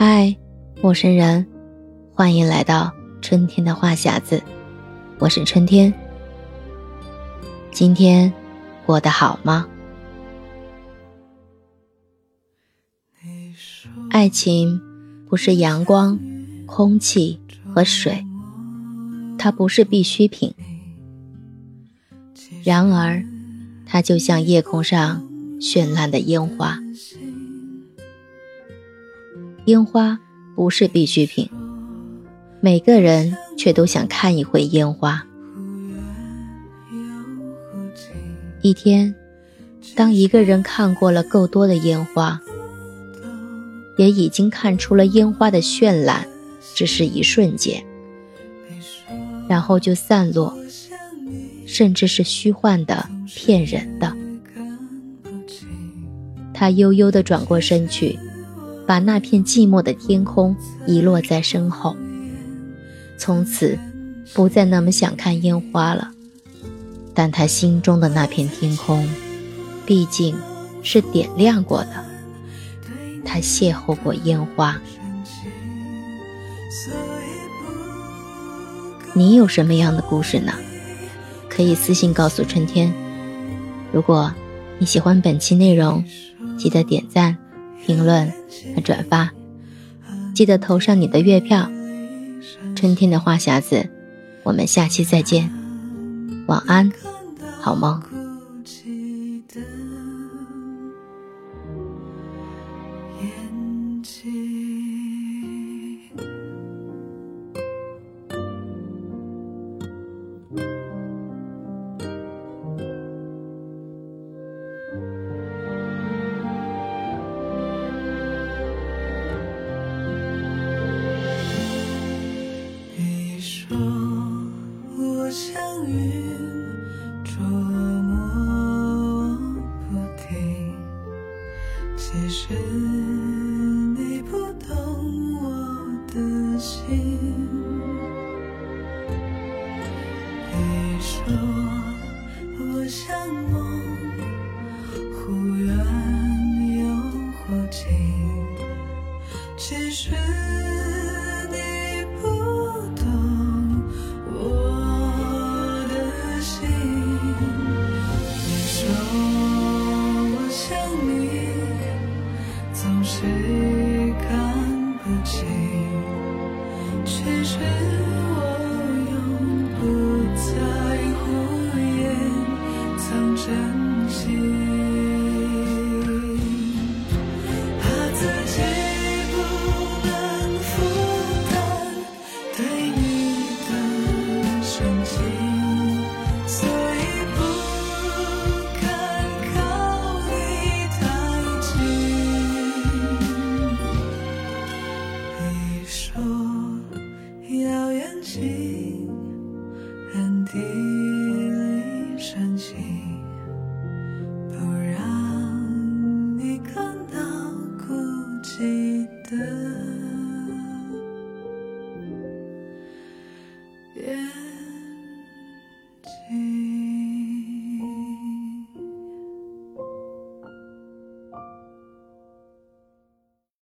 嗨，陌生人，欢迎来到春天的话匣子，我是春天。今天过得好吗？爱情不是阳光、空气和水，它不是必需品。然而，它就像夜空上绚烂的烟花。烟花不是必需品，每个人却都想看一回烟花。一天，当一个人看过了够多的烟花，也已经看出了烟花的绚烂只是一瞬间，然后就散落，甚至是虚幻的、骗人的。他悠悠地转过身去。把那片寂寞的天空遗落在身后，从此不再那么想看烟花了。但他心中的那片天空，毕竟是点亮过的。他邂逅过烟花。你有什么样的故事呢？可以私信告诉春天。如果你喜欢本期内容，记得点赞。评论和转发，记得投上你的月票。春天的话匣子，我们下期再见，晚安，好梦。说我像云捉摸不定其实你不懂我的心。你说我像梦忽远又忽近其实其实我用不在乎掩藏真心怕自己不能负担对你的深情所以不敢靠你太近你说遥远情人，地里深情。